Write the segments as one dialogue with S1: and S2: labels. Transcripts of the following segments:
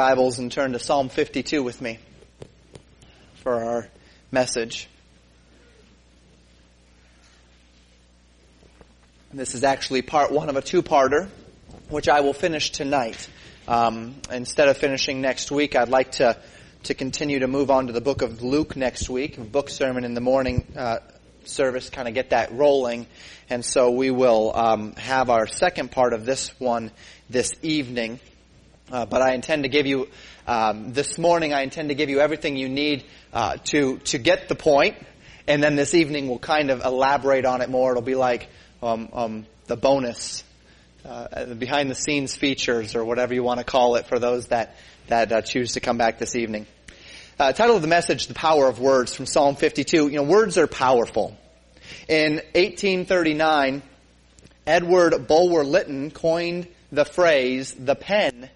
S1: Bibles and turn to Psalm 52 with me for our message. This is actually part one of a two-parter, which I will finish tonight. Um, instead of finishing next week, I'd like to to continue to move on to the book of Luke next week, book sermon in the morning uh, service, kind of get that rolling, and so we will um, have our second part of this one this evening. Uh, but I intend to give you um, this morning. I intend to give you everything you need uh, to to get the point, and then this evening we'll kind of elaborate on it more. It'll be like um, um, the bonus, uh, the behind the scenes features, or whatever you want to call it, for those that that uh, choose to come back this evening. Uh, title of the message: "The Power of Words" from Psalm 52. You know, words are powerful. In 1839, Edward Bulwer Lytton coined the phrase, "The pen."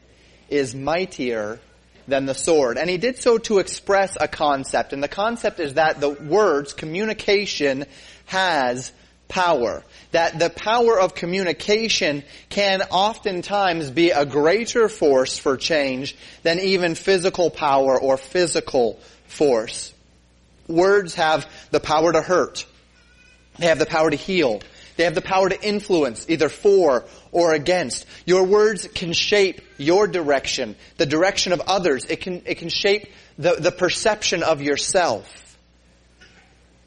S1: Is mightier than the sword. And he did so to express a concept. And the concept is that the words, communication, has power. That the power of communication can oftentimes be a greater force for change than even physical power or physical force. Words have the power to hurt. They have the power to heal. They have the power to influence, either for or against. Your words can shape your direction, the direction of others. It can, it can shape the, the perception of yourself.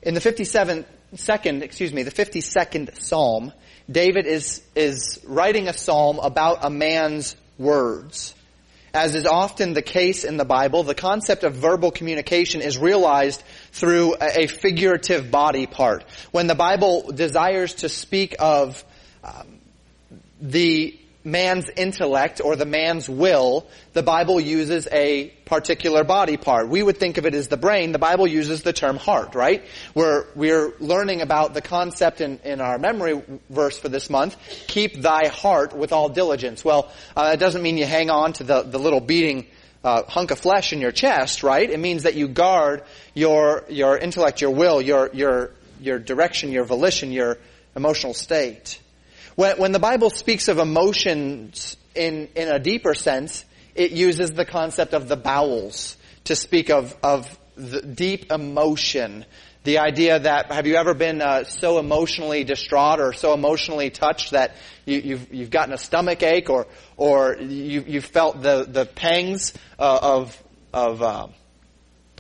S1: In the 57th, second, excuse me, the 52nd Psalm, David is, is writing a psalm about a man's words. As is often the case in the Bible, the concept of verbal communication is realized through a figurative body part. When the Bible desires to speak of um, the man's intellect or the man's will, the Bible uses a particular body part. We would think of it as the brain. The Bible uses the term heart, right? We're, we're learning about the concept in, in our memory verse for this month. Keep thy heart with all diligence. Well, uh, it doesn't mean you hang on to the, the little beating uh, hunk of flesh in your chest, right? It means that you guard your, your intellect, your will, your, your, your direction, your volition, your emotional state. When, when the Bible speaks of emotions in, in a deeper sense, it uses the concept of the bowels to speak of, of the deep emotion. The idea that, have you ever been uh, so emotionally distraught or so emotionally touched that you, you've, you've gotten a stomach ache or, or you, you've felt the, the pangs uh, of, of, uh,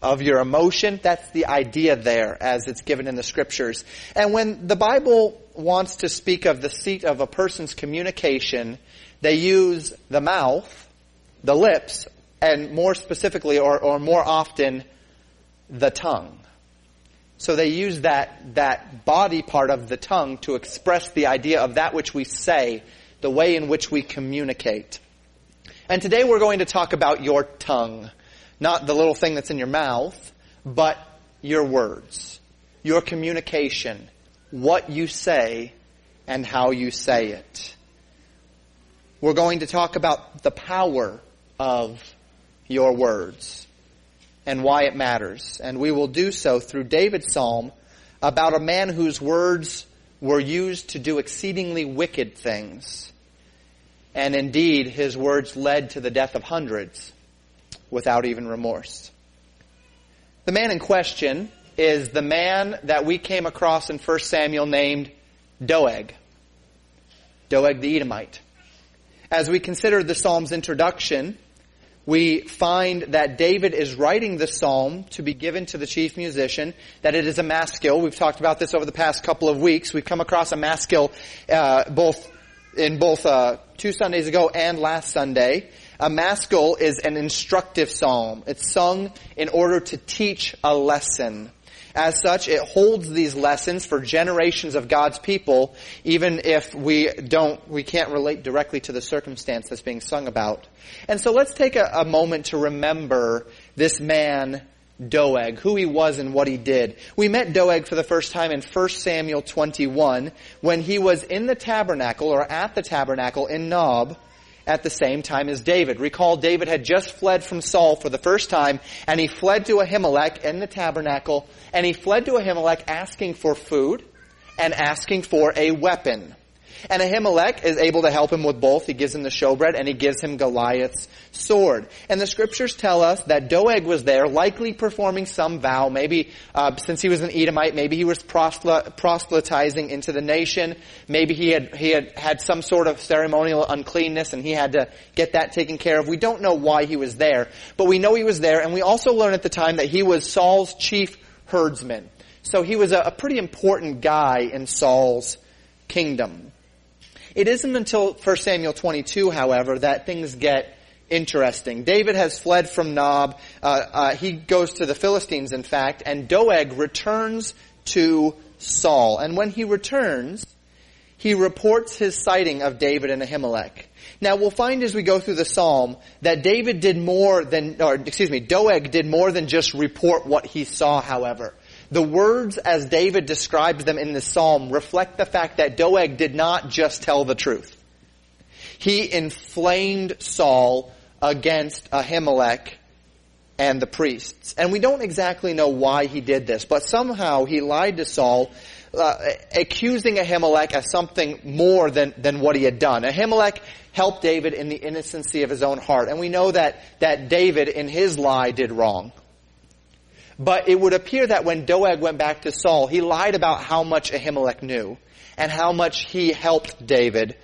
S1: of your emotion? That's the idea there as it's given in the scriptures. And when the Bible wants to speak of the seat of a person's communication, they use the mouth, the lips, and more specifically or, or more often, the tongue. So they use that, that body part of the tongue to express the idea of that which we say, the way in which we communicate. And today we're going to talk about your tongue. Not the little thing that's in your mouth, but your words, your communication, what you say and how you say it. We're going to talk about the power of your words and why it matters. And we will do so through David's psalm about a man whose words were used to do exceedingly wicked things. And indeed, his words led to the death of hundreds without even remorse. The man in question is the man that we came across in 1 Samuel named Doeg. Doeg the Edomite. As we consider the Psalm's introduction, we find that David is writing the psalm to be given to the chief musician, that it is a maskil. We've talked about this over the past couple of weeks. We've come across a maskil uh, both in both uh, two Sundays ago and last Sunday. A maskil is an instructive psalm. It's sung in order to teach a lesson. As such, it holds these lessons for generations of God's people, even if we don't, we can't relate directly to the circumstance that's being sung about. And so let's take a, a moment to remember this man, Doeg, who he was and what he did. We met Doeg for the first time in 1 Samuel 21 when he was in the tabernacle or at the tabernacle in Nob at the same time as David. Recall David had just fled from Saul for the first time and he fled to Ahimelech in the tabernacle and he fled to Ahimelech asking for food and asking for a weapon. And Ahimelech is able to help him with both. He gives him the showbread and he gives him Goliath's sword. And the scriptures tell us that Doeg was there, likely performing some vow. Maybe, uh, since he was an Edomite, maybe he was proselytizing into the nation. Maybe he had, he had had some sort of ceremonial uncleanness and he had to get that taken care of. We don't know why he was there, but we know he was there and we also learn at the time that he was Saul's chief herdsman. So he was a, a pretty important guy in Saul's kingdom. It isn't until 1 Samuel 22, however, that things get interesting. David has fled from Nob. Uh, uh, he goes to the Philistines, in fact, and Doeg returns to Saul. And when he returns, he reports his sighting of David and Ahimelech. Now we'll find as we go through the psalm that David did more than, or excuse me, Doeg did more than just report what he saw, however. The words as David describes them in the psalm reflect the fact that Doeg did not just tell the truth. He inflamed Saul against Ahimelech and the priests. And we don't exactly know why he did this, but somehow he lied to Saul, uh, accusing Ahimelech as something more than, than what he had done. Ahimelech helped David in the innocency of his own heart. And we know that, that David in his lie did wrong. But it would appear that when Doeg went back to Saul, he lied about how much Ahimelech knew and how much he helped David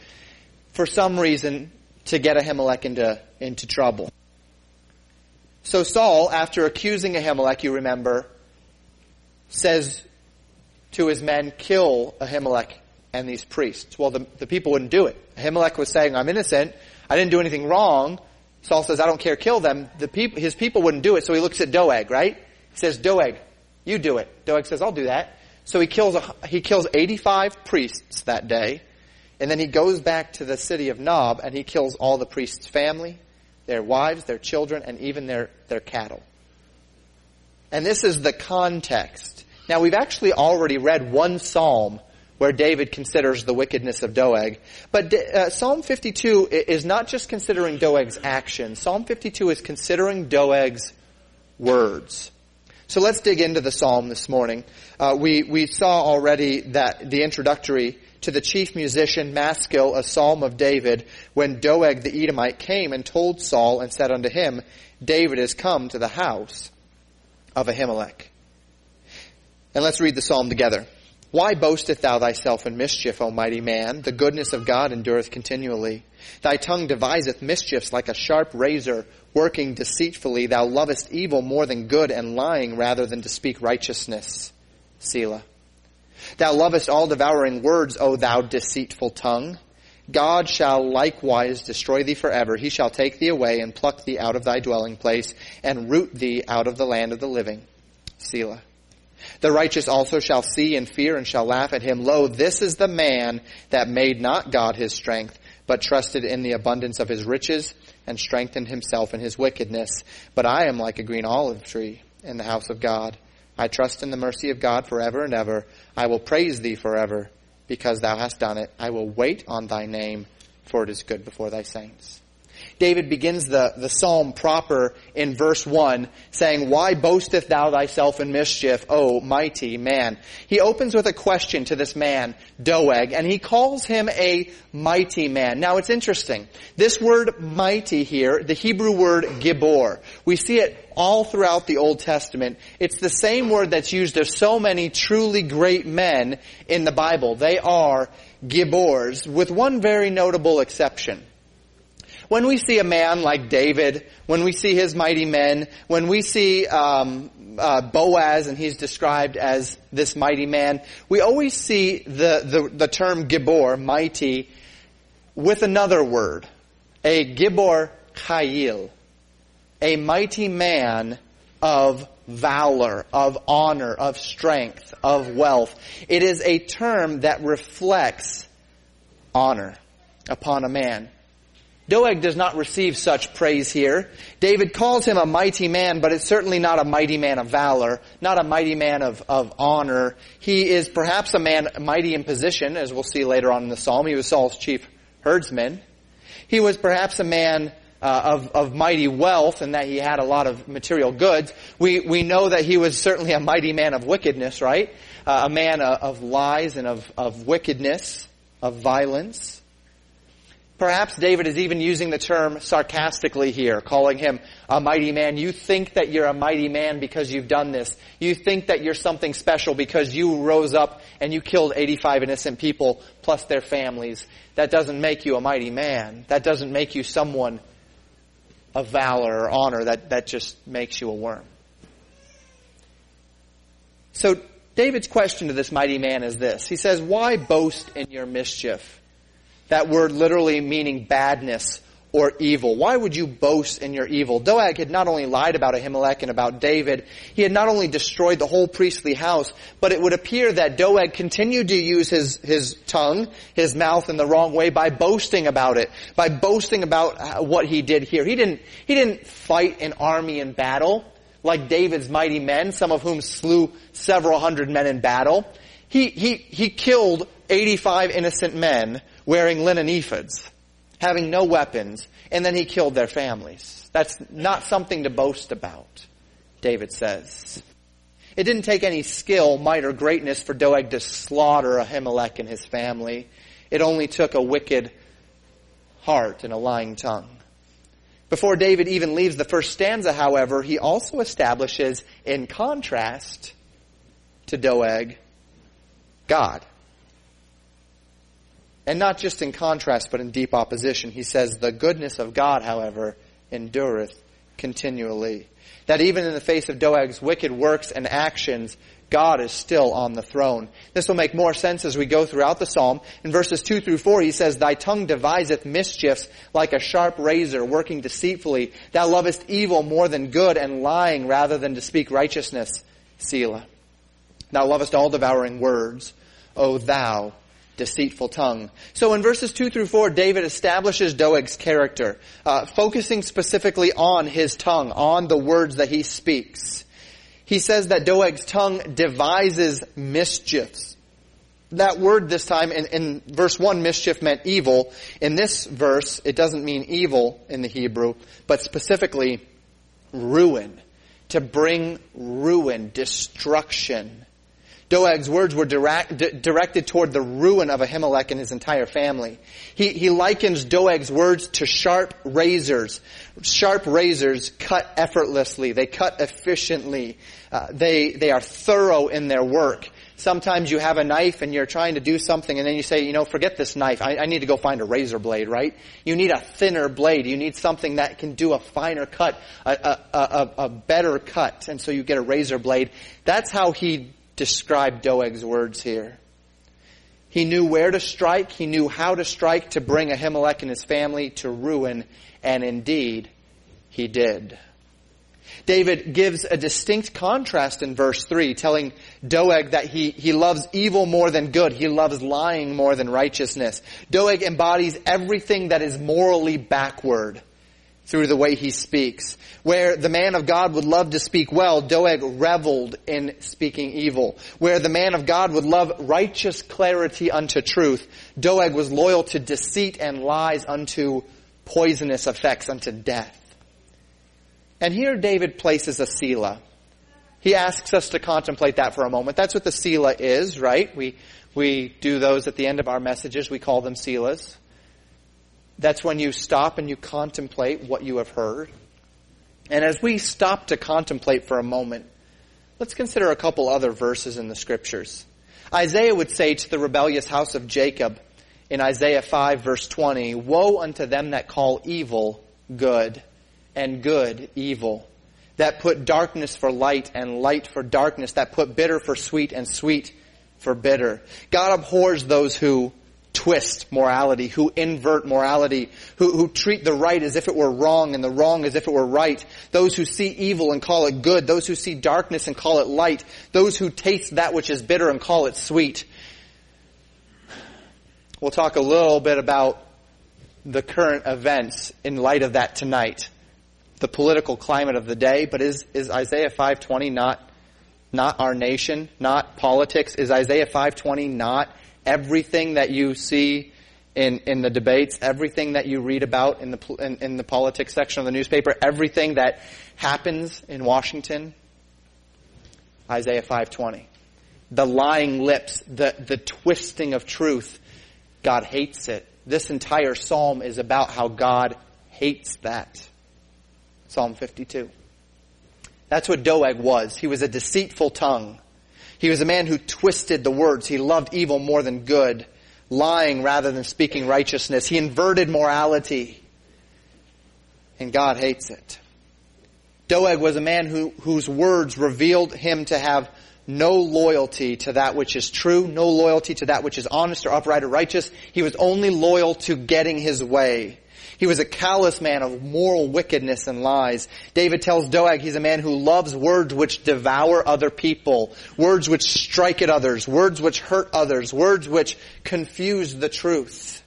S1: for some reason to get Ahimelech into, into trouble. So Saul, after accusing Ahimelech, you remember, says to his men, kill Ahimelech and these priests. Well, the, the people wouldn't do it. Ahimelech was saying, I'm innocent. I didn't do anything wrong. Saul says, I don't care, kill them. The people, his people wouldn't do it, so he looks at Doeg, right? He says, Doeg, you do it. Doeg says, I'll do that. So he kills, a, he kills 85 priests that day, and then he goes back to the city of Nob and he kills all the priests' family, their wives, their children, and even their, their cattle. And this is the context. Now we've actually already read one psalm where David considers the wickedness of Doeg. But uh, Psalm 52 is not just considering Doeg's actions. Psalm 52 is considering Doeg's words. So let's dig into the psalm this morning. Uh, we we saw already that the introductory to the chief musician Maskil, a psalm of David, when Doeg the Edomite came and told Saul and said unto him, David is come to the house of Ahimelech. And let's read the psalm together. Why boastest thou thyself in mischief, O mighty man? The goodness of God endureth continually. Thy tongue deviseth mischiefs like a sharp razor, working deceitfully. Thou lovest evil more than good, and lying rather than to speak righteousness. Selah. Thou lovest all devouring words, O thou deceitful tongue. God shall likewise destroy thee forever. He shall take thee away and pluck thee out of thy dwelling place, and root thee out of the land of the living. Selah. The righteous also shall see and fear and shall laugh at him. Lo, this is the man that made not God his strength, but trusted in the abundance of his riches and strengthened himself in his wickedness. But I am like a green olive tree in the house of God. I trust in the mercy of God forever and ever. I will praise thee forever because thou hast done it. I will wait on thy name for it is good before thy saints. David begins the, the psalm proper in verse 1 saying, Why boasteth thou thyself in mischief, O mighty man? He opens with a question to this man, Doeg, and he calls him a mighty man. Now it's interesting. This word mighty here, the Hebrew word gibor, we see it all throughout the Old Testament. It's the same word that's used of so many truly great men in the Bible. They are gibors, with one very notable exception. When we see a man like David, when we see his mighty men, when we see um, uh, Boaz and he's described as this mighty man, we always see the, the, the term Gibor, mighty, with another word, a Gibor Chayil, a mighty man of valor, of honor, of strength, of wealth. It is a term that reflects honor upon a man. Doeg does not receive such praise here. David calls him a mighty man, but it's certainly not a mighty man of valor, not a mighty man of, of honor. He is perhaps a man mighty in position, as we'll see later on in the psalm. He was Saul's chief herdsman. He was perhaps a man uh, of, of mighty wealth and that he had a lot of material goods. We, we know that he was certainly a mighty man of wickedness, right? Uh, a man of, of lies and of, of wickedness of violence. Perhaps David is even using the term sarcastically here, calling him a mighty man. You think that you're a mighty man because you've done this. You think that you're something special because you rose up and you killed 85 innocent people plus their families. That doesn't make you a mighty man. That doesn't make you someone of valor or honor. That, that just makes you a worm. So David's question to this mighty man is this. He says, why boast in your mischief? That word literally meaning badness or evil. Why would you boast in your evil? Doeg had not only lied about Ahimelech and about David, he had not only destroyed the whole priestly house, but it would appear that Doeg continued to use his, his tongue, his mouth in the wrong way by boasting about it, by boasting about uh, what he did here. He didn't, he didn't fight an army in battle like David's mighty men, some of whom slew several hundred men in battle. He, he, he killed 85 innocent men wearing linen ephods, having no weapons, and then he killed their families. That's not something to boast about, David says. It didn't take any skill, might, or greatness for Doeg to slaughter Ahimelech and his family. It only took a wicked heart and a lying tongue. Before David even leaves the first stanza, however, he also establishes, in contrast to Doeg, God. And not just in contrast, but in deep opposition. He says, The goodness of God, however, endureth continually. That even in the face of Doeg's wicked works and actions, God is still on the throne. This will make more sense as we go throughout the psalm. In verses 2 through 4, he says, Thy tongue deviseth mischiefs like a sharp razor, working deceitfully. Thou lovest evil more than good, and lying rather than to speak righteousness. Selah. Thou lovest all devouring words, O thou deceitful tongue. So in verses 2 through 4, David establishes Doeg's character, uh, focusing specifically on his tongue, on the words that he speaks. He says that Doeg's tongue devises mischiefs. That word this time in, in verse 1, mischief meant evil. In this verse, it doesn't mean evil in the Hebrew, but specifically ruin. To bring ruin, destruction. Doeg's words were direct, d- directed toward the ruin of Ahimelech and his entire family. He, he likens Doeg's words to sharp razors. Sharp razors cut effortlessly. They cut efficiently. Uh, they, they are thorough in their work. Sometimes you have a knife and you're trying to do something and then you say, you know, forget this knife. I, I need to go find a razor blade, right? You need a thinner blade. You need something that can do a finer cut, a, a, a, a better cut. And so you get a razor blade. That's how he describe Doeg's words here. He knew where to strike, he knew how to strike to bring Ahimelech and his family to ruin, and indeed, he did. David gives a distinct contrast in verse 3, telling Doeg that he, he loves evil more than good. He loves lying more than righteousness. Doeg embodies everything that is morally backward through the way he speaks. Where the man of God would love to speak well, Doeg reveled in speaking evil. Where the man of God would love righteous clarity unto truth, Doeg was loyal to deceit and lies unto poisonous effects, unto death. And here David places a Selah. He asks us to contemplate that for a moment. That's what the Selah is, right? We, we do those at the end of our messages. We call them Selahs. That's when you stop and you contemplate what you have heard. And as we stop to contemplate for a moment, let's consider a couple other verses in the scriptures. Isaiah would say to the rebellious house of Jacob in Isaiah 5 verse 20, Woe unto them that call evil good and good evil, that put darkness for light and light for darkness, that put bitter for sweet and sweet for bitter. God abhors those who twist morality, who invert morality, who, who treat the right as if it were wrong and the wrong as if it were right, those who see evil and call it good, those who see darkness and call it light, those who taste that which is bitter and call it sweet. We'll talk a little bit about the current events in light of that tonight. The political climate of the day, but is, is Isaiah 520 not, not our nation, not politics? Is Isaiah 520 not everything that you see in, in the debates, everything that you read about in the, in, in the politics section of the newspaper, everything that happens in Washington, Isaiah 520. The lying lips, the, the twisting of truth, God hates it. This entire psalm is about how God hates that. Psalm 52. That's what Doeg was. He was a deceitful tongue. He was a man who twisted the words. He loved evil more than good, lying rather than speaking righteousness. He inverted morality. And God hates it. Doeg was a man who, whose words revealed him to have no loyalty to that which is true, no loyalty to that which is honest or upright or righteous. He was only loyal to getting his way. He was a callous man of moral wickedness and lies. David tells Doeg he's a man who loves words which devour other people, words which strike at others, words which hurt others, words which confuse the truth.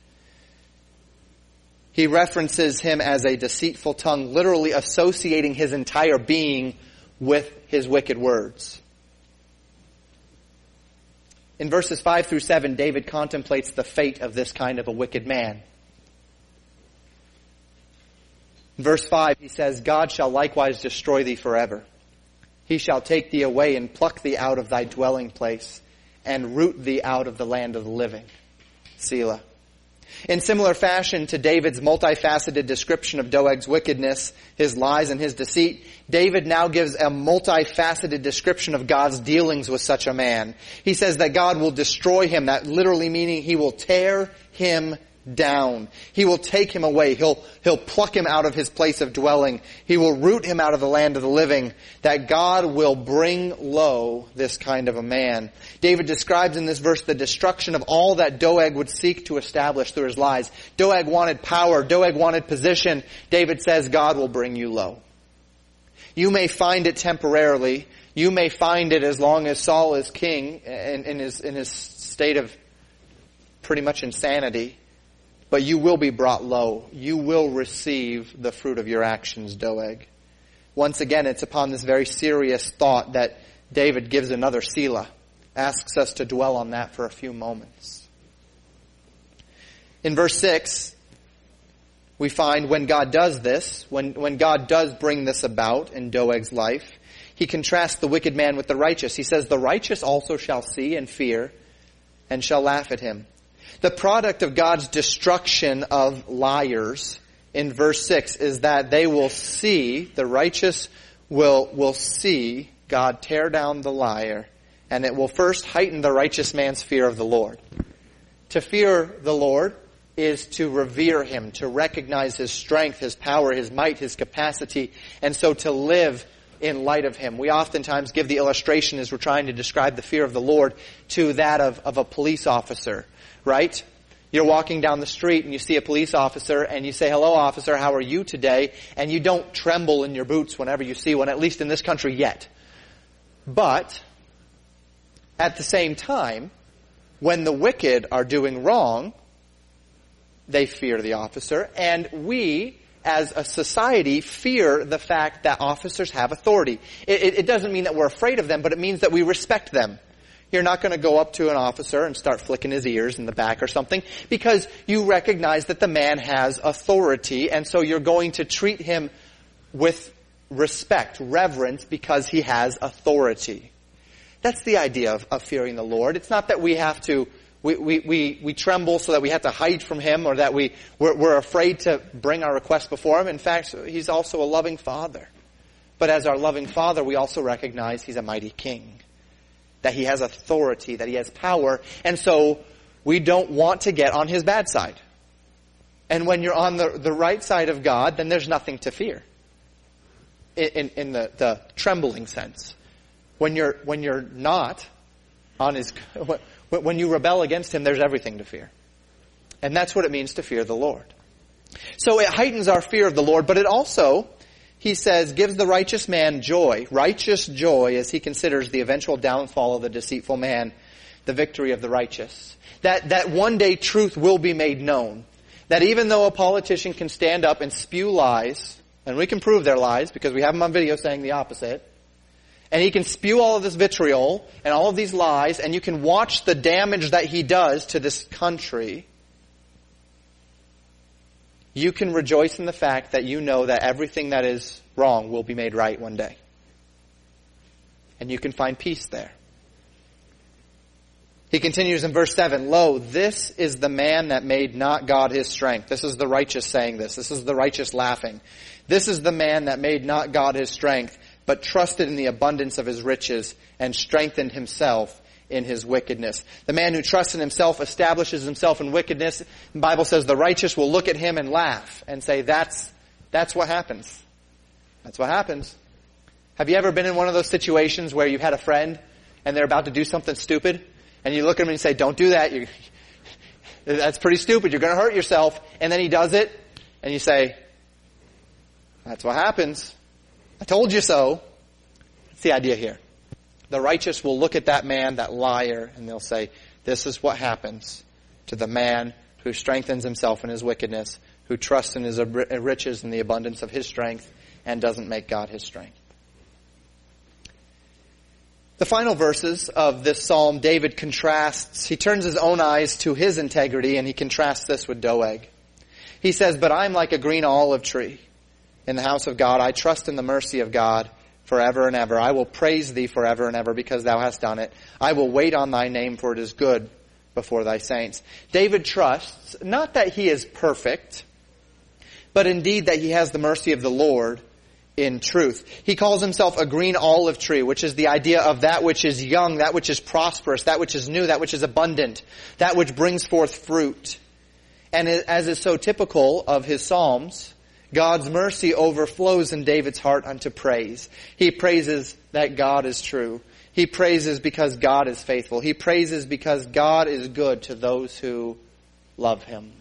S1: He references him as a deceitful tongue, literally associating his entire being with his wicked words. In verses 5 through 7, David contemplates the fate of this kind of a wicked man. Verse 5, he says, God shall likewise destroy thee forever. He shall take thee away and pluck thee out of thy dwelling place and root thee out of the land of the living. Selah. In similar fashion to David's multifaceted description of Doeg's wickedness, his lies, and his deceit, David now gives a multifaceted description of God's dealings with such a man. He says that God will destroy him, that literally meaning he will tear him down. He will take him away. He'll, he'll pluck him out of his place of dwelling. He will root him out of the land of the living. That God will bring low this kind of a man. David describes in this verse the destruction of all that Doeg would seek to establish through his lies. Doeg wanted power. Doeg wanted position. David says God will bring you low. You may find it temporarily. You may find it as long as Saul is king in, in his, in his state of pretty much insanity. But you will be brought low. You will receive the fruit of your actions, Doeg. Once again, it's upon this very serious thought that David gives another Selah, asks us to dwell on that for a few moments. In verse 6, we find when God does this, when, when God does bring this about in Doeg's life, he contrasts the wicked man with the righteous. He says, the righteous also shall see and fear and shall laugh at him. The product of God's destruction of liars in verse 6 is that they will see, the righteous will, will see God tear down the liar, and it will first heighten the righteous man's fear of the Lord. To fear the Lord is to revere Him, to recognize His strength, His power, His might, His capacity, and so to live in light of Him. We oftentimes give the illustration as we're trying to describe the fear of the Lord to that of, of a police officer right? You're walking down the street and you see a police officer and you say, hello officer, how are you today? And you don't tremble in your boots whenever you see one, at least in this country yet. But, at the same time, when the wicked are doing wrong, they fear the officer, and we, as a society, fear the fact that officers have authority. It, it, it doesn't mean that we're afraid of them, but it means that we respect them. You're not going to go up to an officer and start flicking his ears in the back or something because you recognize that the man has authority and so you're going to treat him with respect, reverence because he has authority. That's the idea of, of fearing the Lord. It's not that we have to we, we, we, we, tremble so that we have to hide from him or that we, we're, we're afraid to bring our request before him. In fact, he's also a loving father. But as our loving father, we also recognize he's a mighty king that he has authority, that he has power, and so we don't want to get on his bad side. And when you're on the, the right side of God, then there's nothing to fear. In, in, in the, the trembling sense. When you're, when you're not on his, when you rebel against him, there's everything to fear. And that's what it means to fear the Lord. So it heightens our fear of the Lord, but it also he says, gives the righteous man joy, righteous joy as he considers the eventual downfall of the deceitful man, the victory of the righteous. That, that one day truth will be made known. That even though a politician can stand up and spew lies, and we can prove their lies because we have them on video saying the opposite, and he can spew all of this vitriol and all of these lies, and you can watch the damage that he does to this country, you can rejoice in the fact that you know that everything that is wrong will be made right one day. And you can find peace there. He continues in verse 7, Lo, this is the man that made not God his strength. This is the righteous saying this. This is the righteous laughing. This is the man that made not God his strength, but trusted in the abundance of his riches and strengthened himself in his wickedness. The man who trusts in himself establishes himself in wickedness. The Bible says the righteous will look at him and laugh and say, that's, that's what happens. That's what happens. Have you ever been in one of those situations where you've had a friend and they're about to do something stupid and you look at him and you say, don't do that. You're, that's pretty stupid. You're going to hurt yourself. And then he does it and you say, that's what happens. I told you so. That's the idea here. The righteous will look at that man, that liar, and they'll say, this is what happens to the man who strengthens himself in his wickedness, who trusts in his uh, riches and the abundance of his strength, and doesn't make God his strength. The final verses of this psalm, David contrasts, he turns his own eyes to his integrity and he contrasts this with Doeg. He says, But I'm like a green olive tree in the house of God. I trust in the mercy of God forever and ever. I will praise thee forever and ever because thou hast done it. I will wait on thy name for it is good before thy saints. David trusts not that he is perfect, but indeed that he has the mercy of the Lord in truth. He calls himself a green olive tree, which is the idea of that which is young, that which is prosperous, that which is new, that which is abundant, that which brings forth fruit. And as is so typical of his Psalms, God's mercy overflows in David's heart unto praise. He praises that God is true. He praises because God is faithful. He praises because God is good to those who love him.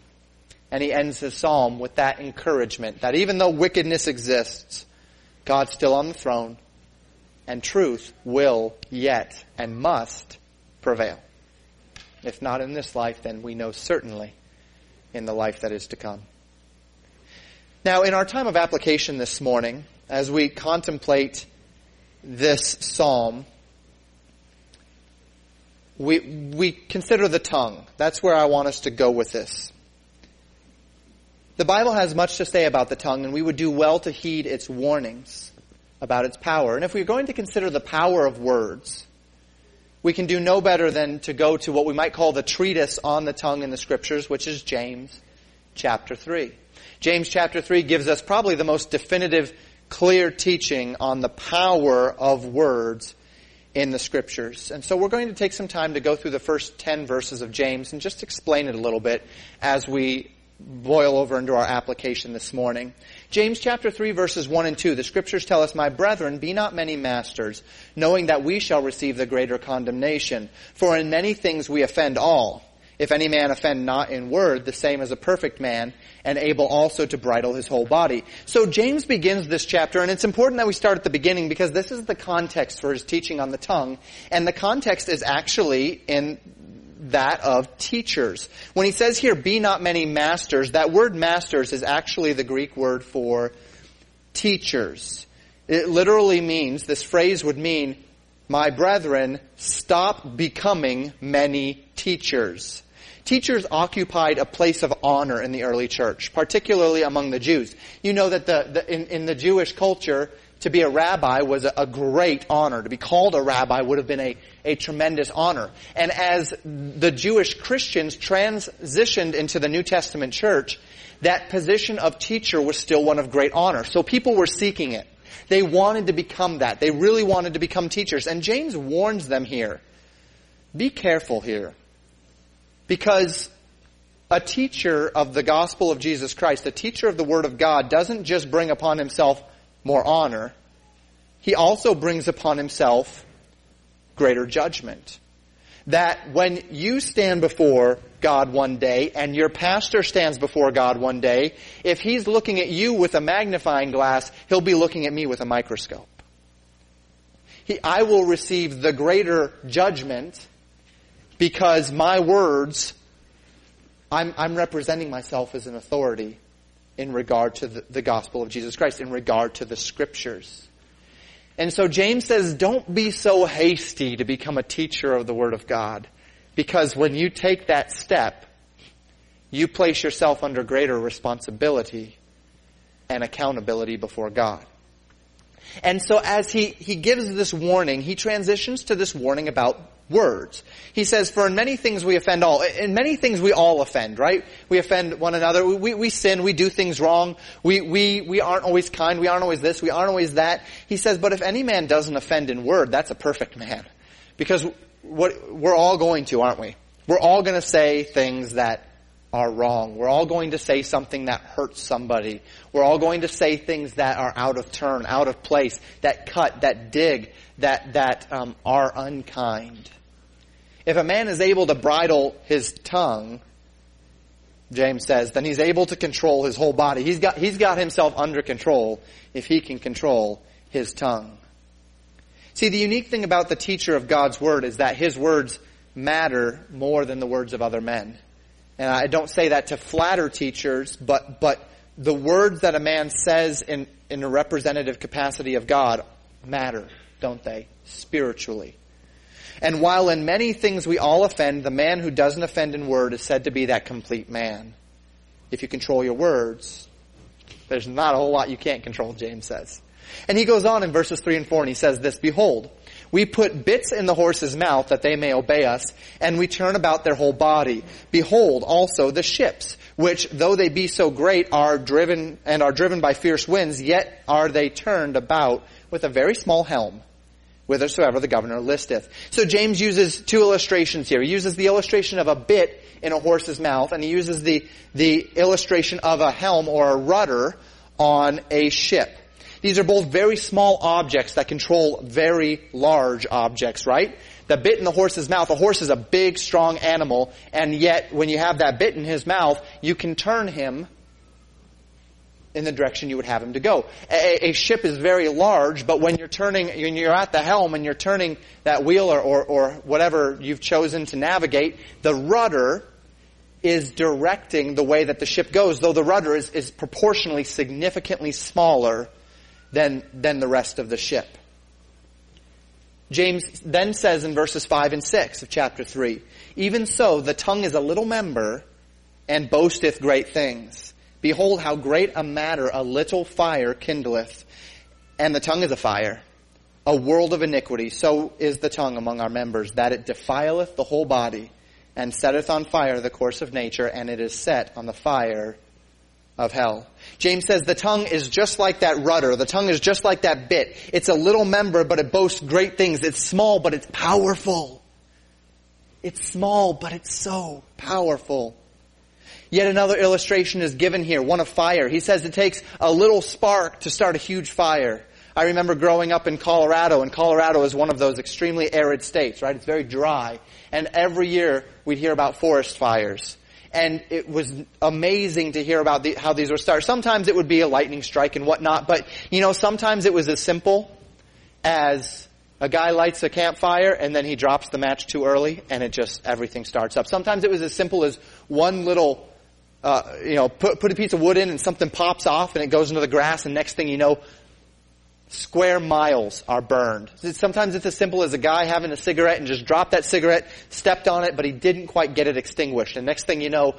S1: And he ends his psalm with that encouragement that even though wickedness exists, God's still on the throne, and truth will yet and must prevail. If not in this life, then we know certainly in the life that is to come. Now, in our time of application this morning, as we contemplate this psalm, we, we consider the tongue. That's where I want us to go with this. The Bible has much to say about the tongue, and we would do well to heed its warnings about its power. And if we're going to consider the power of words, we can do no better than to go to what we might call the treatise on the tongue in the scriptures, which is James chapter 3. James chapter 3 gives us probably the most definitive, clear teaching on the power of words in the scriptures. And so we're going to take some time to go through the first 10 verses of James and just explain it a little bit as we boil over into our application this morning. James chapter 3 verses 1 and 2, the scriptures tell us, My brethren, be not many masters, knowing that we shall receive the greater condemnation. For in many things we offend all. If any man offend not in word, the same as a perfect man, and able also to bridle his whole body. So James begins this chapter, and it's important that we start at the beginning because this is the context for his teaching on the tongue, and the context is actually in that of teachers. When he says here, be not many masters, that word masters is actually the Greek word for teachers. It literally means, this phrase would mean, my brethren, stop becoming many teachers. Teachers occupied a place of honor in the early church, particularly among the Jews. You know that the, the in, in the Jewish culture, to be a rabbi was a, a, great honor. To be called a rabbi would have been a, a tremendous honor. And as the Jewish Christians transitioned into the New Testament church, that position of teacher was still one of great honor. So people were seeking it. They wanted to become that. They really wanted to become teachers. And James warns them here. Be careful here. Because a teacher of the gospel of Jesus Christ, a teacher of the Word of God, doesn't just bring upon himself more honor, he also brings upon himself greater judgment. That when you stand before God one day and your pastor stands before God one day, if he's looking at you with a magnifying glass, he'll be looking at me with a microscope. He, I will receive the greater judgment because my words, I'm, I'm representing myself as an authority in regard to the, the gospel of Jesus Christ, in regard to the scriptures. And so James says, don't be so hasty to become a teacher of the Word of God. Because when you take that step, you place yourself under greater responsibility and accountability before God. And so as he, he gives this warning, he transitions to this warning about words. He says, for in many things we offend all. In many things we all offend, right? We offend one another. We, we sin. We do things wrong. We, we, we aren't always kind. We aren't always this. We aren't always that. He says, but if any man doesn't offend in word, that's a perfect man. Because what, we're all going to, aren't we? We're all going to say things that are wrong. We're all going to say something that hurts somebody. We're all going to say things that are out of turn, out of place, that cut, that dig, that, that um, are unkind. If a man is able to bridle his tongue, James says, then he's able to control his whole body. He's got, he's got himself under control if he can control his tongue. See, the unique thing about the teacher of God's Word is that his words matter more than the words of other men. And I don't say that to flatter teachers, but, but the words that a man says in, in a representative capacity of God matter, don't they? Spiritually. And while in many things we all offend, the man who doesn't offend in word is said to be that complete man. If you control your words, there's not a whole lot you can't control, James says. And he goes on in verses 3 and 4 and he says this, Behold, we put bits in the horse's mouth that they may obey us, and we turn about their whole body. Behold also the ships, which though they be so great are driven and are driven by fierce winds, yet are they turned about with a very small helm whithersoever the governor listeth. So James uses two illustrations here. He uses the illustration of a bit in a horse's mouth, and he uses the, the illustration of a helm or a rudder on a ship. These are both very small objects that control very large objects, right? The bit in the horse's mouth, a horse is a big, strong animal, and yet when you have that bit in his mouth, you can turn him in the direction you would have him to go. A, a, ship is very large, but when you're turning, when you're at the helm and you're turning that wheel or, or, or whatever you've chosen to navigate, the rudder is directing the way that the ship goes, though the rudder is, is proportionally significantly smaller than, than the rest of the ship. James then says in verses 5 and 6 of chapter 3, Even so, the tongue is a little member and boasteth great things. Behold how great a matter a little fire kindleth. And the tongue is a fire, a world of iniquity. So is the tongue among our members, that it defileth the whole body, and setteth on fire the course of nature, and it is set on the fire of hell. James says the tongue is just like that rudder. The tongue is just like that bit. It's a little member, but it boasts great things. It's small, but it's powerful. It's small, but it's so powerful. Yet another illustration is given here, one of fire. He says it takes a little spark to start a huge fire. I remember growing up in Colorado, and Colorado is one of those extremely arid states, right? It's very dry. And every year we'd hear about forest fires. And it was amazing to hear about the, how these were started. Sometimes it would be a lightning strike and whatnot, but you know, sometimes it was as simple as a guy lights a campfire and then he drops the match too early and it just, everything starts up. Sometimes it was as simple as one little uh, you know, put, put a piece of wood in and something pops off and it goes into the grass and next thing you know, square miles are burned. Sometimes it's as simple as a guy having a cigarette and just dropped that cigarette, stepped on it, but he didn't quite get it extinguished. And next thing you know,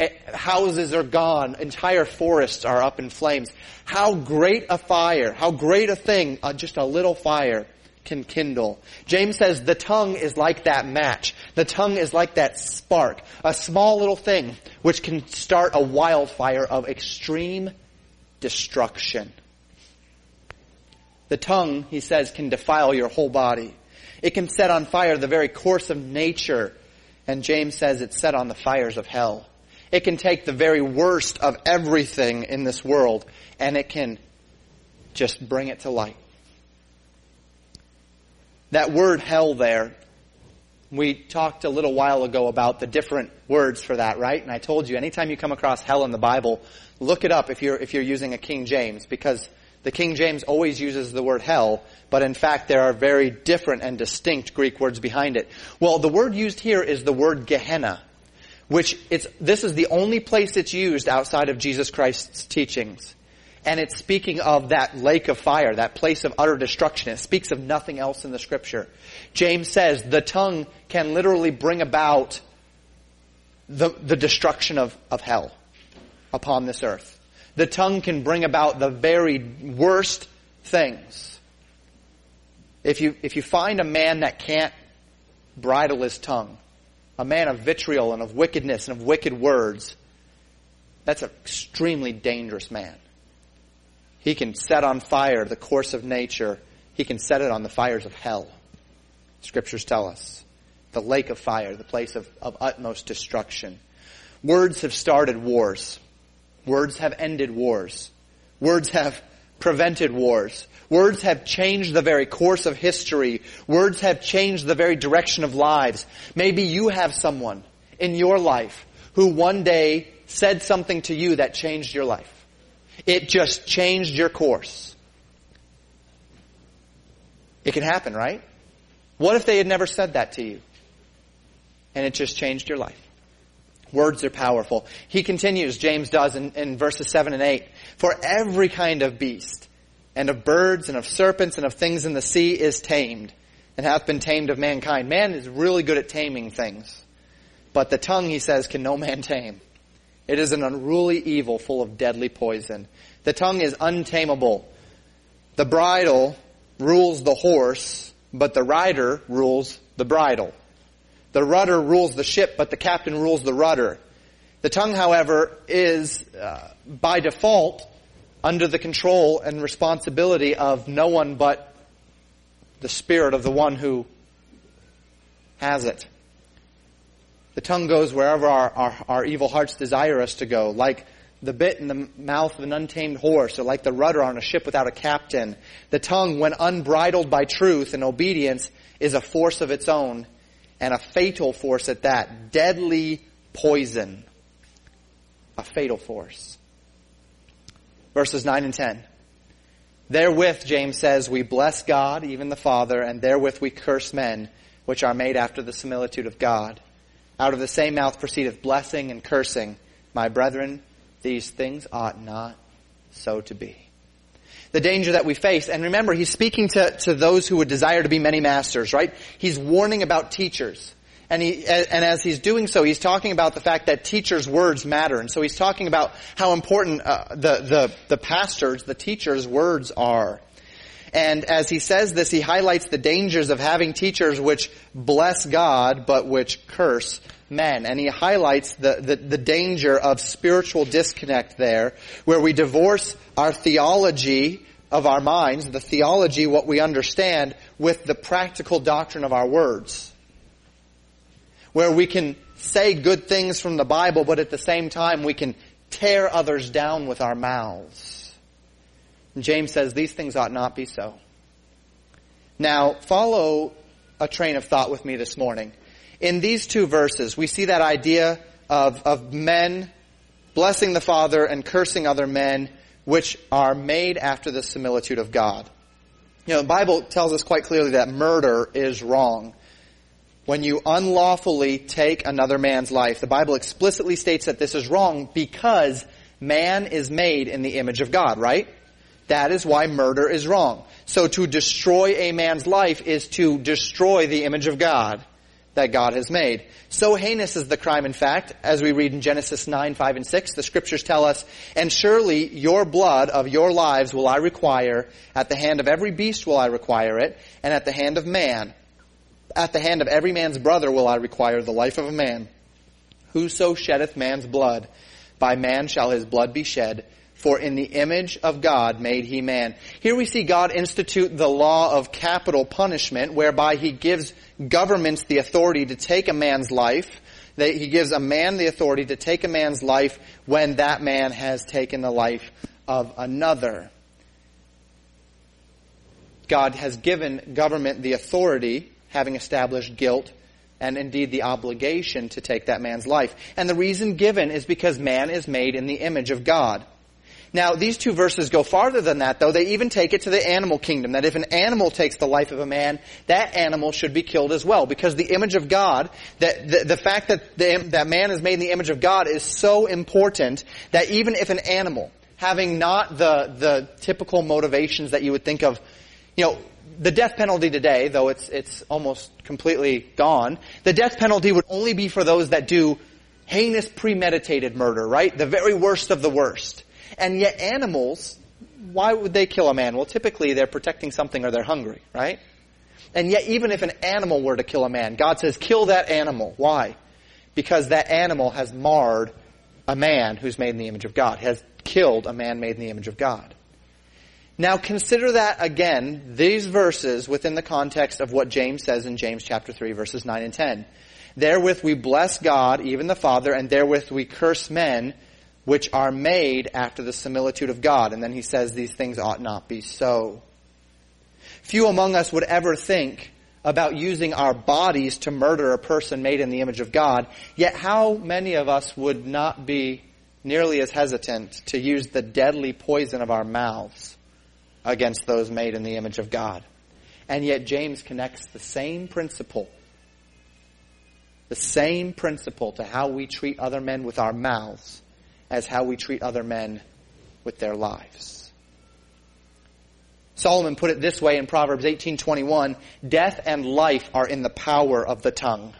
S1: eh, houses are gone, entire forests are up in flames. How great a fire, how great a thing, uh, just a little fire can kindle. James says the tongue is like that match. The tongue is like that spark. A small little thing which can start a wildfire of extreme destruction. The tongue, he says, can defile your whole body. It can set on fire the very course of nature. And James says it's set on the fires of hell. It can take the very worst of everything in this world and it can just bring it to light. That word hell there, we talked a little while ago about the different words for that, right? And I told you, anytime you come across hell in the Bible, look it up if you're, if you're using a King James, because the King James always uses the word hell, but in fact there are very different and distinct Greek words behind it. Well, the word used here is the word Gehenna, which it's, this is the only place it's used outside of Jesus Christ's teachings and it's speaking of that lake of fire, that place of utter destruction. It speaks of nothing else in the scripture. James says the tongue can literally bring about the, the destruction of, of hell upon this earth. The tongue can bring about the very worst things. If you, if you find a man that can't bridle his tongue. A man of vitriol and of wickedness and of wicked words. That's an extremely dangerous man. He can set on fire the course of nature. He can set it on the fires of hell. Scriptures tell us. The lake of fire, the place of, of utmost destruction. Words have started wars. Words have ended wars. Words have prevented wars. Words have changed the very course of history. Words have changed the very direction of lives. Maybe you have someone in your life who one day said something to you that changed your life. It just changed your course. It can happen, right? What if they had never said that to you? And it just changed your life. Words are powerful. He continues, James does in, in verses 7 and 8. For every kind of beast, and of birds, and of serpents, and of things in the sea is tamed, and hath been tamed of mankind. Man is really good at taming things. But the tongue, he says, can no man tame. It is an unruly evil full of deadly poison. The tongue is untamable. The bridle rules the horse, but the rider rules the bridle. The rudder rules the ship, but the captain rules the rudder. The tongue, however, is uh, by default under the control and responsibility of no one but the spirit of the one who has it. The tongue goes wherever our, our, our, evil hearts desire us to go, like the bit in the mouth of an untamed horse, or like the rudder on a ship without a captain. The tongue, when unbridled by truth and obedience, is a force of its own and a fatal force at that. Deadly poison. A fatal force. Verses 9 and 10. Therewith, James says, we bless God, even the Father, and therewith we curse men, which are made after the similitude of God. Out of the same mouth proceedeth blessing and cursing. My brethren, these things ought not so to be the danger that we face. And remember, he's speaking to, to those who would desire to be many masters, right? He's warning about teachers. And he, and as he's doing so, he's talking about the fact that teachers' words matter. And so he's talking about how important uh, the, the, the pastors, the teachers' words are. And as he says this, he highlights the dangers of having teachers which bless God, but which curse men. And he highlights the, the, the, danger of spiritual disconnect there, where we divorce our theology of our minds, the theology, what we understand, with the practical doctrine of our words. Where we can say good things from the Bible, but at the same time we can tear others down with our mouths. And James says these things ought not be so. Now, follow a train of thought with me this morning in these two verses, we see that idea of, of men blessing the Father and cursing other men, which are made after the similitude of God. You know, the Bible tells us quite clearly that murder is wrong. When you unlawfully take another man's life, the Bible explicitly states that this is wrong because man is made in the image of God, right? That is why murder is wrong. So to destroy a man's life is to destroy the image of God that God has made. So heinous is the crime, in fact, as we read in Genesis 9, 5, and 6, the scriptures tell us, And surely your blood of your lives will I require, at the hand of every beast will I require it, and at the hand of man. At the hand of every man's brother will I require the life of a man. Whoso sheddeth man's blood, by man shall his blood be shed, for in the image of God made he man. Here we see God institute the law of capital punishment, whereby he gives governments the authority to take a man's life. He gives a man the authority to take a man's life when that man has taken the life of another. God has given government the authority, having established guilt, and indeed the obligation to take that man's life. And the reason given is because man is made in the image of God. Now, these two verses go farther than that, though. They even take it to the animal kingdom, that if an animal takes the life of a man, that animal should be killed as well. Because the image of God, that the, the fact that the, that man is made in the image of God is so important that even if an animal, having not the, the typical motivations that you would think of, you know, the death penalty today, though it's, it's almost completely gone, the death penalty would only be for those that do heinous premeditated murder, right? The very worst of the worst. And yet animals, why would they kill a man? Well, typically they're protecting something or they're hungry, right? And yet, even if an animal were to kill a man, God says, kill that animal. Why? Because that animal has marred a man who's made in the image of God, has killed a man made in the image of God. Now consider that again, these verses within the context of what James says in James chapter 3 verses 9 and 10. Therewith we bless God, even the Father, and therewith we curse men, which are made after the similitude of God. And then he says these things ought not be so. Few among us would ever think about using our bodies to murder a person made in the image of God, yet how many of us would not be nearly as hesitant to use the deadly poison of our mouths against those made in the image of God? And yet James connects the same principle the same principle to how we treat other men with our mouths as how we treat other men with their lives. Solomon put it this way in Proverbs 18:21, death and life are in the power of the tongue,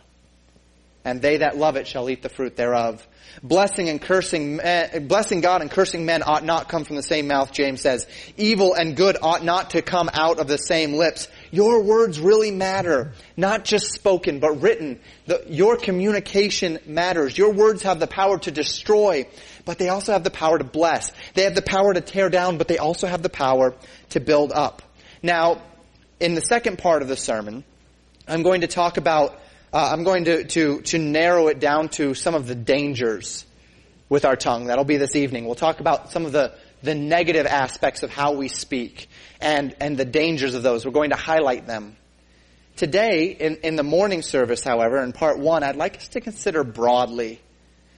S1: and they that love it shall eat the fruit thereof. Blessing and cursing, blessing God and cursing men ought not come from the same mouth, James says. Evil and good ought not to come out of the same lips. Your words really matter. Not just spoken, but written. The, your communication matters. Your words have the power to destroy, but they also have the power to bless. They have the power to tear down, but they also have the power to build up. Now, in the second part of the sermon, I'm going to talk about uh, I'm going to, to, to narrow it down to some of the dangers with our tongue. That'll be this evening. We'll talk about some of the, the negative aspects of how we speak and, and the dangers of those. We're going to highlight them. Today, in, in the morning service, however, in part one, I'd like us to consider broadly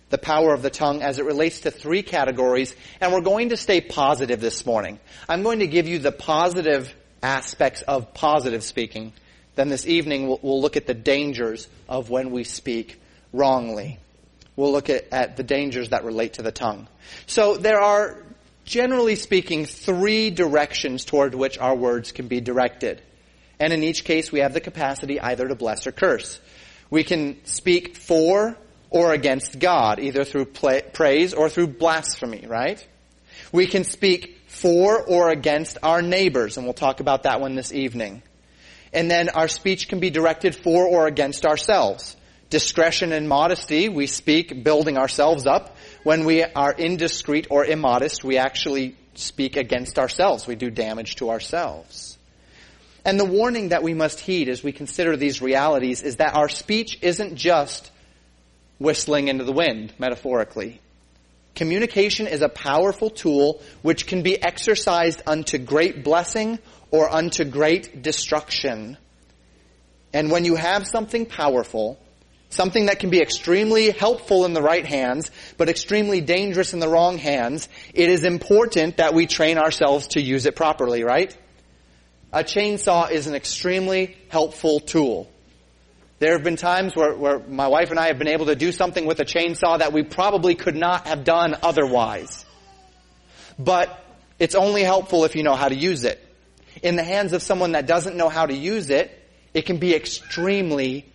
S1: the power of the tongue as it relates to three categories, and we're going to stay positive this morning. I'm going to give you the positive aspects of positive speaking. Then this evening we'll, we'll look at the dangers of when we speak wrongly. We'll look at, at the dangers that relate to the tongue. So there are, generally speaking, three directions toward which our words can be directed. And in each case, we have the capacity either to bless or curse. We can speak for or against God, either through praise or through blasphemy, right? We can speak for or against our neighbors, and we'll talk about that one this evening. And then our speech can be directed for or against ourselves. Discretion and modesty, we speak building ourselves up. When we are indiscreet or immodest, we actually speak against ourselves. We do damage to ourselves. And the warning that we must heed as we consider these realities is that our speech isn't just whistling into the wind, metaphorically. Communication is a powerful tool which can be exercised unto great blessing or unto great destruction. And when you have something powerful, something that can be extremely helpful in the right hands, but extremely dangerous in the wrong hands, it is important that we train ourselves to use it properly, right? A chainsaw is an extremely helpful tool. There have been times where, where my wife and I have been able to do something with a chainsaw that we probably could not have done otherwise. But it's only helpful if you know how to use it in the hands of someone that doesn't know how to use it, it can be extremely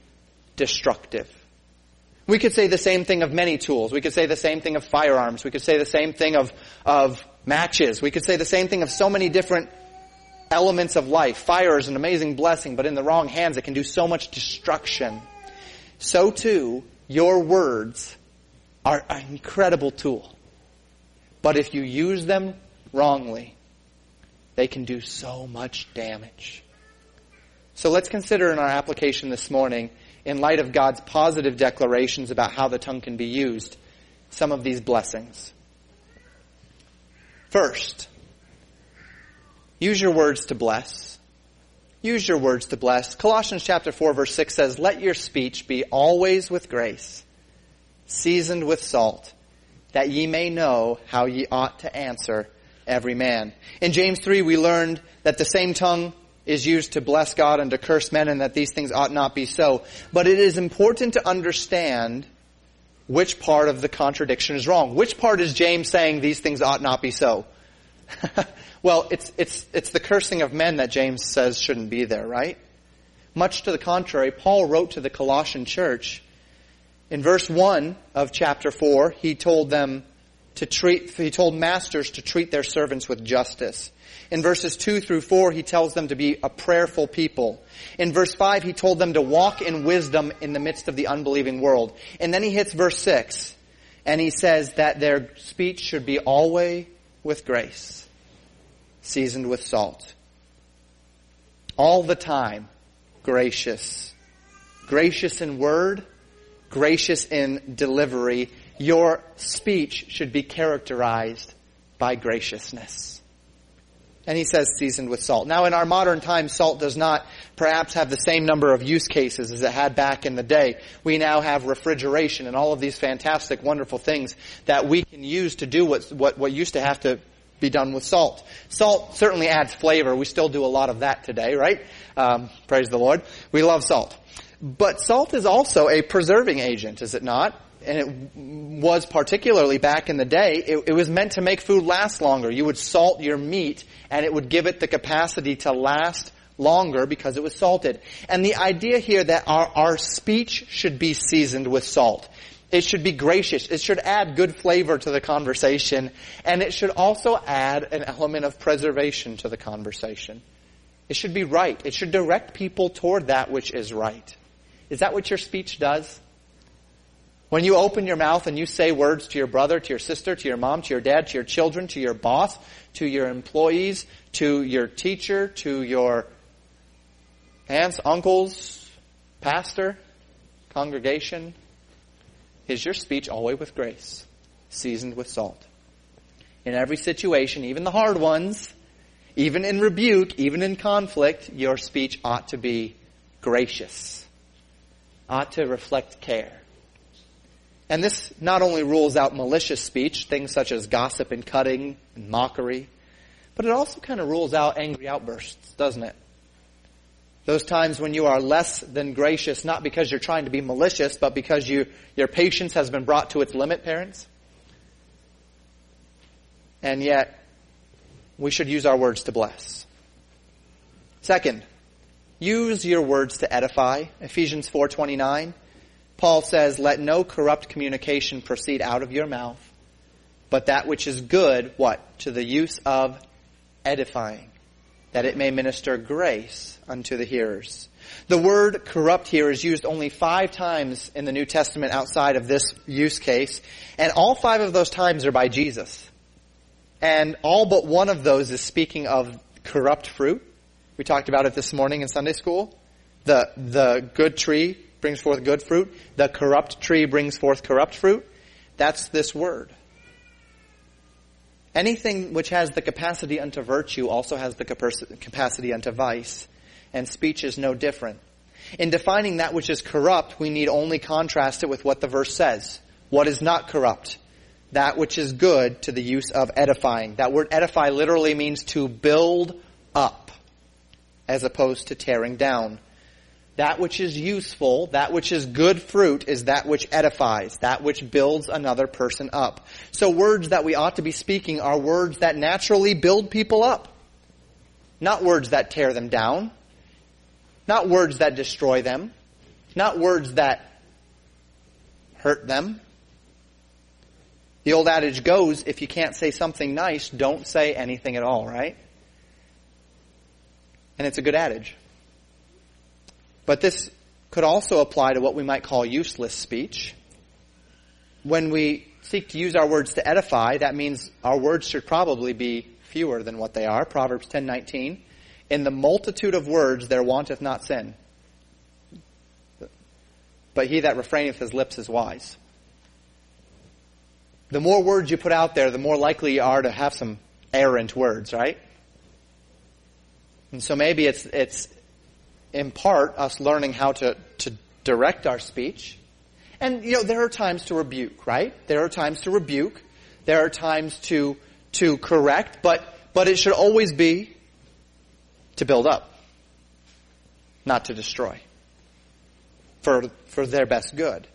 S1: destructive. We could say the same thing of many tools. We could say the same thing of firearms. We could say the same thing of, of matches. We could say the same thing of so many different elements of life. Fire is an amazing blessing, but in the wrong hands it can do so much destruction. So too, your words are an incredible tool. But if you use them wrongly, they can do so much damage. So let's consider in our application this morning, in light of God's positive declarations about how the tongue can be used, some of these blessings. First, use your words to bless. Use your words to bless. Colossians chapter 4 verse 6 says, Let your speech be always with grace, seasoned with salt, that ye may know how ye ought to answer every man. In James 3, we learned that the same tongue is used to bless God and to curse men and that these things ought not be so. But it is important to understand which part of the contradiction is wrong. Which part is James saying these things ought not be so? well, it's, it's, it's the cursing of men that James says shouldn't be there, right? Much to the contrary, Paul wrote to the Colossian church. In verse 1 of chapter 4, he told them, to treat, he told masters to treat their servants with justice. In verses 2 through 4, he tells them to be a prayerful people. In verse 5, he told them to walk in wisdom in the midst of the unbelieving world. And then he hits verse 6, and he says that their speech should be always with grace, seasoned with salt. All the time, gracious. Gracious in word, gracious in delivery. Your speech should be characterized by graciousness. And he says seasoned with salt. Now in our modern times, salt does not perhaps have the same number of use cases as it had back in the day. We now have refrigeration and all of these fantastic, wonderful things that we can use to do what, what, what used to have to be done with salt. Salt certainly adds flavor. We still do a lot of that today, right? Um, praise the Lord. We love salt. But salt is also a preserving agent, is it not? And it was particularly back in the day, it, it was meant to make food last longer. You would salt your meat and it would give it the capacity to last longer because it was salted. And the idea here that our, our speech should be seasoned with salt. It should be gracious. It should add good flavor to the conversation. And it should also add an element of preservation to the conversation. It should be right. It should direct people toward that which is right. Is that what your speech does? When you open your mouth and you say words to your brother, to your sister, to your mom, to your dad, to your children, to your boss, to your employees, to your teacher, to your aunts, uncles, pastor, congregation, is your speech always with grace, seasoned with salt? In every situation, even the hard ones, even in rebuke, even in conflict, your speech ought to be gracious, ought to reflect care. And this not only rules out malicious speech, things such as gossip and cutting and mockery, but it also kind of rules out angry outbursts, doesn't it? Those times when you are less than gracious, not because you're trying to be malicious, but because you, your patience has been brought to its limit, parents. And yet, we should use our words to bless. Second, use your words to edify. Ephesians 4:29. Paul says, "Let no corrupt communication proceed out of your mouth, but that which is good, what? To the use of edifying, that it may minister grace unto the hearers." The word corrupt here is used only five times in the New Testament outside of this use case, and all five of those times are by Jesus. And all but one of those is speaking of corrupt fruit. We talked about it this morning in Sunday school. The, the good tree brings forth good fruit. The corrupt tree brings forth corrupt fruit. That's this word. Anything which has the capacity unto virtue also has the capacity unto vice. And speech is no different. In defining that which is corrupt, we need only contrast it with what the verse says. What is not corrupt? that which is good to the use of edifying. That word edify literally means to build up as opposed to tearing down. That which is useful, that which is good fruit is that which edifies, that which builds another person up. So words that we ought to be speaking are words that naturally build people up. Not words that tear them down. Not words that destroy them. Not words that hurt them. The old adage goes, if you can't say something nice, don't say anything at all, right? And it's a good adage. But this could also apply to what we might call useless speech. When we seek to use our words to edify, that means our words should probably be fewer than what they are. Proverbs 10:19, "In the multitude of words there wanteth not sin, but he that refraineth his lips is wise." the more words you put out there, the more likely you are to have some errant words, right? And so maybe it's, it's in part us learning how to, to direct our speech. And, you know, there are times to rebuke, right? There are times to rebuke. There are times to, to correct, but, but it should always be to build up, not to destroy. For, for their best good,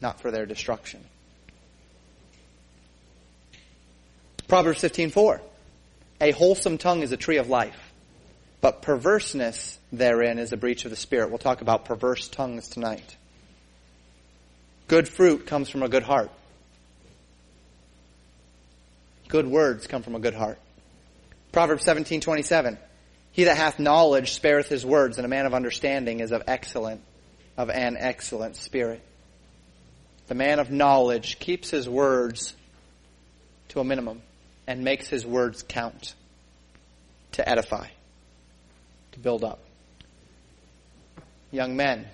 S1: not for their destruction. Proverbs 15:4. A wholesome tongue is a tree of life, but perverseness therein is a breach of the spirit. We'll talk about perverse tongues tonight. Good fruit comes from a good heart. Good words come from a good heart. Proverbs 17:27. He that hath knowledge spareth his words, and a man of understanding is of excellent of an excellent spirit. The man of knowledge keeps his words to a minimum and makes his words count to edify, to build up. Young men,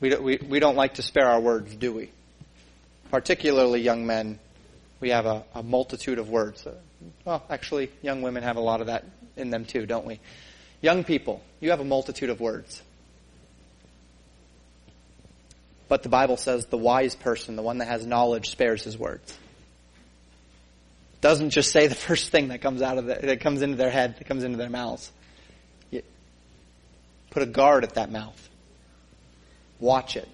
S1: we don't, we, we don't like to spare our words, do we? Particularly young men, we have a, a multitude of words. Uh, well, actually, young women have a lot of that in them too, don't we? Young people, you have a multitude of words. But the Bible says the wise person, the one that has knowledge, spares his words. Doesn't just say the first thing that comes out of the, that comes into their head, that comes into their mouths. Put a guard at that mouth. Watch it.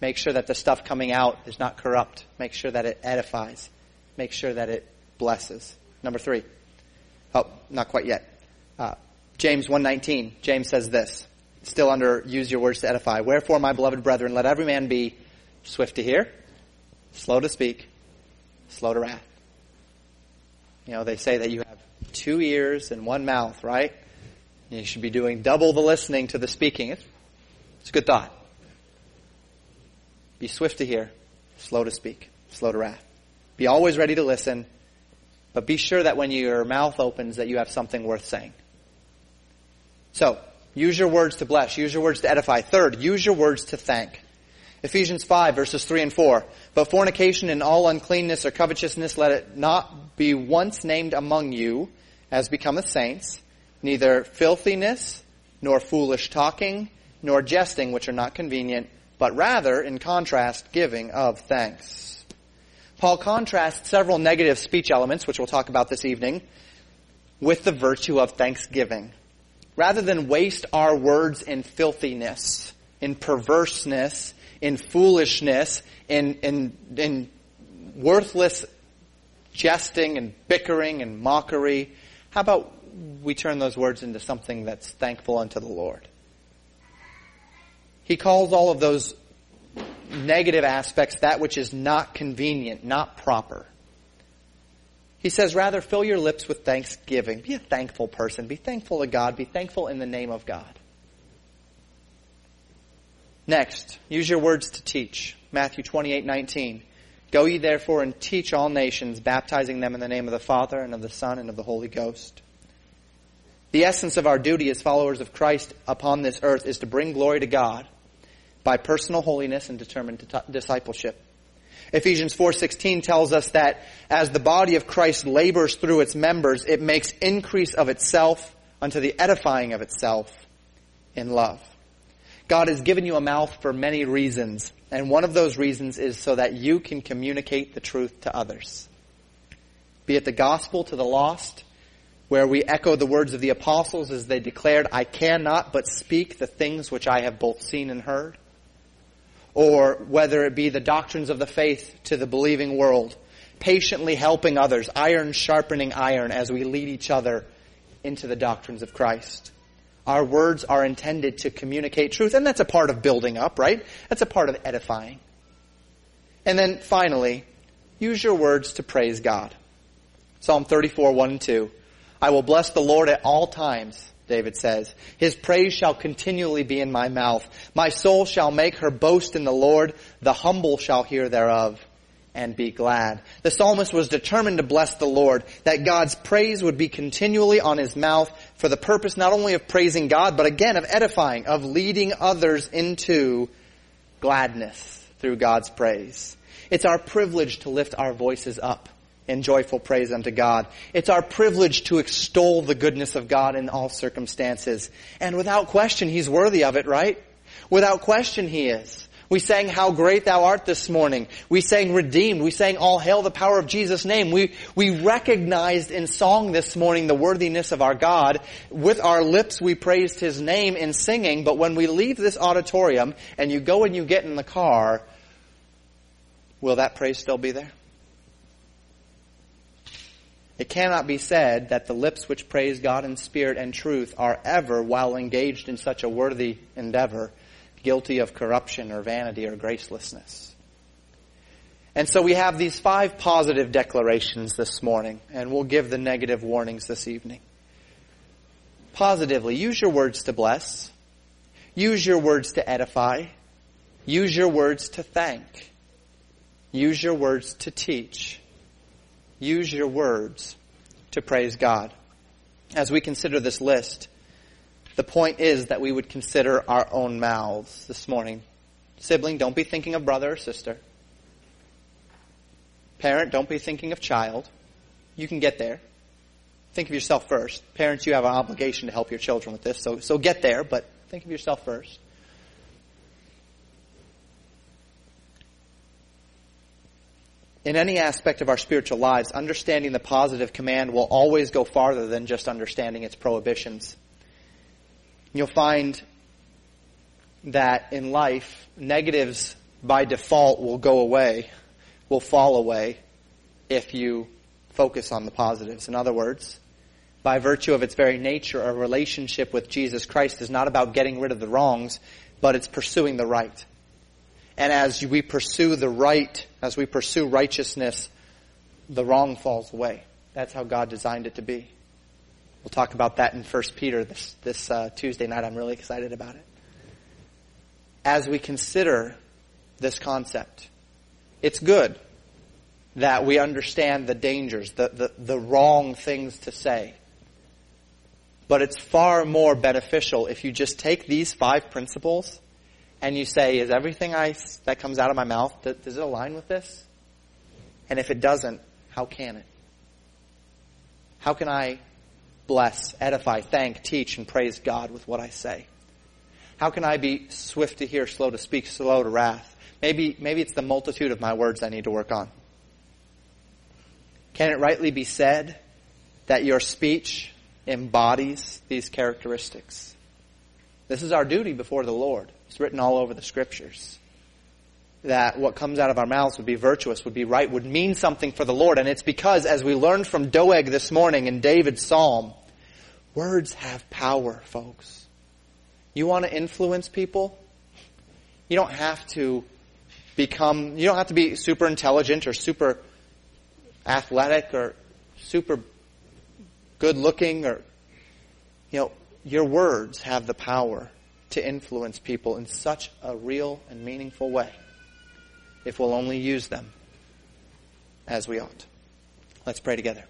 S1: Make sure that the stuff coming out is not corrupt. Make sure that it edifies. Make sure that it blesses. Number three. Oh, not quite yet. Uh, James 1.19. James says this still under use your words to edify. Wherefore, my beloved brethren, let every man be swift to hear, slow to speak, slow to wrath. You know, they say that you have two ears and one mouth, right? You should be doing double the listening to the speaking. It's, a good thought. Be swift to hear, slow to speak, slow to wrath. Be always ready to listen, but be sure that when your mouth opens that you have something worth saying. So, Use your words to bless. Use your words to edify. Third, use your words to thank. Ephesians 5 verses 3 and 4. But fornication and all uncleanness or covetousness let it not be once named among you as becometh saints, neither filthiness, nor foolish talking, nor jesting which are not convenient, but rather, in contrast, giving of thanks. Paul contrasts several negative speech elements, which we'll talk about this evening, with the virtue of thanksgiving rather than waste our words in filthiness, in perverseness, in foolishness, in, in, in worthless jesting and bickering and mockery, how about we turn those words into something that's thankful unto the Lord? He calls all of those negative aspects that which is not convenient, not proper. He says, rather fill your lips with thanksgiving. Be a thankful person. Be thankful to God. Be thankful in the name of God. Next, use your words to teach. Matthew 28, 19. Go ye therefore and teach all nations, baptizing them in the name of the Father and of the Son and of the Holy Ghost. The essence of our duty as followers of Christ upon this earth is to bring glory to God by personal holiness and determined discipleship. Ephesians 4:16 tells us that as the body of Christ labors through its members, it makes increase of itself unto the edifying of itself in love. God has given you a mouth for many reasons, and one of those reasons is so that you can communicate the truth to others. Be it the gospel to the lost, where we echo the words of the apostles as they declared, I cannot but speak the things which I have both seen and heard or whether it be the doctrines of the faith to the believing world, patiently helping others, iron sharpening iron as we lead each other into the doctrines of Christ. Our words are intended to communicate truth, and that's a part of building up, right? That's a part of edifying. And then finally, use your words to praise God. Psalm 34, 1 and 2. I will bless the Lord at all times. David says. His praise shall continually be in my mouth. My soul shall make her boast in the Lord. The humble shall hear thereof and be glad. The psalmist was determined to bless the Lord, that God's praise would be continually on his mouth for the purpose not only of praising God, but again of edifying, of leading others into gladness through God's praise. It's our privilege to lift our voices up in joyful praise unto God. It's our privilege to extol the goodness of God in all circumstances. And without question, He's worthy of it, right? Without question, He is. We sang How Great Thou Art this morning. We sang Redeemed. We sang All Hail the Power of Jesus' Name. We, we recognized in song this morning the worthiness of our God. With our lips we praised His name in singing, but when we leave this auditorium and you go and you get in the car, will that praise still be there? It cannot be said that the lips which praise God in spirit and truth are ever, while engaged in such a worthy endeavor, guilty of corruption or vanity or gracelessness. And so we have these five positive declarations this morning, and we'll give the negative warnings this evening. Positively, use your words to bless. Use your words to edify. Use your words to thank. Use your words to teach. Use your words to praise God. As we consider this list, the point is that we would consider our own mouths this morning. Sibling, don't be thinking of brother or sister. Parent, don't be thinking of child. You can get there. Think of yourself first. Parents, you have an obligation to help your children with this, so, so get there, but think of yourself first. In any aspect of our spiritual lives, understanding the positive command will always go farther than just understanding its prohibitions. You'll find that in life, negatives by default will go away, will fall away if you focus on the positives. In other words, by virtue of its very nature, a relationship with Jesus Christ is not about getting rid of the wrongs, but it's pursuing the right. And as we pursue the right, as we pursue righteousness, the wrong falls away. That's how God designed it to be. We'll talk about that in 1 Peter this, this uh, Tuesday night. I'm really excited about it. As we consider this concept, it's good that we understand the dangers, the, the, the wrong things to say. But it's far more beneficial if you just take these five principles and you say, is everything I, that comes out of my mouth, does it align with this? And if it doesn't, how can it? How can I bless, edify, thank, teach, and praise God with what I say? How can I be swift to hear, slow to speak, slow to wrath? Maybe, maybe it's the multitude of my words I need to work on. Can it rightly be said that your speech embodies these characteristics? This is our duty before the Lord. It's written all over the scriptures. That what comes out of our mouths would be virtuous, would be right, would mean something for the Lord. And it's because, as we learned from Doeg this morning in David's psalm, words have power, folks. You want to influence people? You don't have to become, you don't have to be super intelligent or super athletic or super good looking or, you know, your words have the power to influence people in such a real and meaningful way if we'll only use them as we ought. Let's pray together.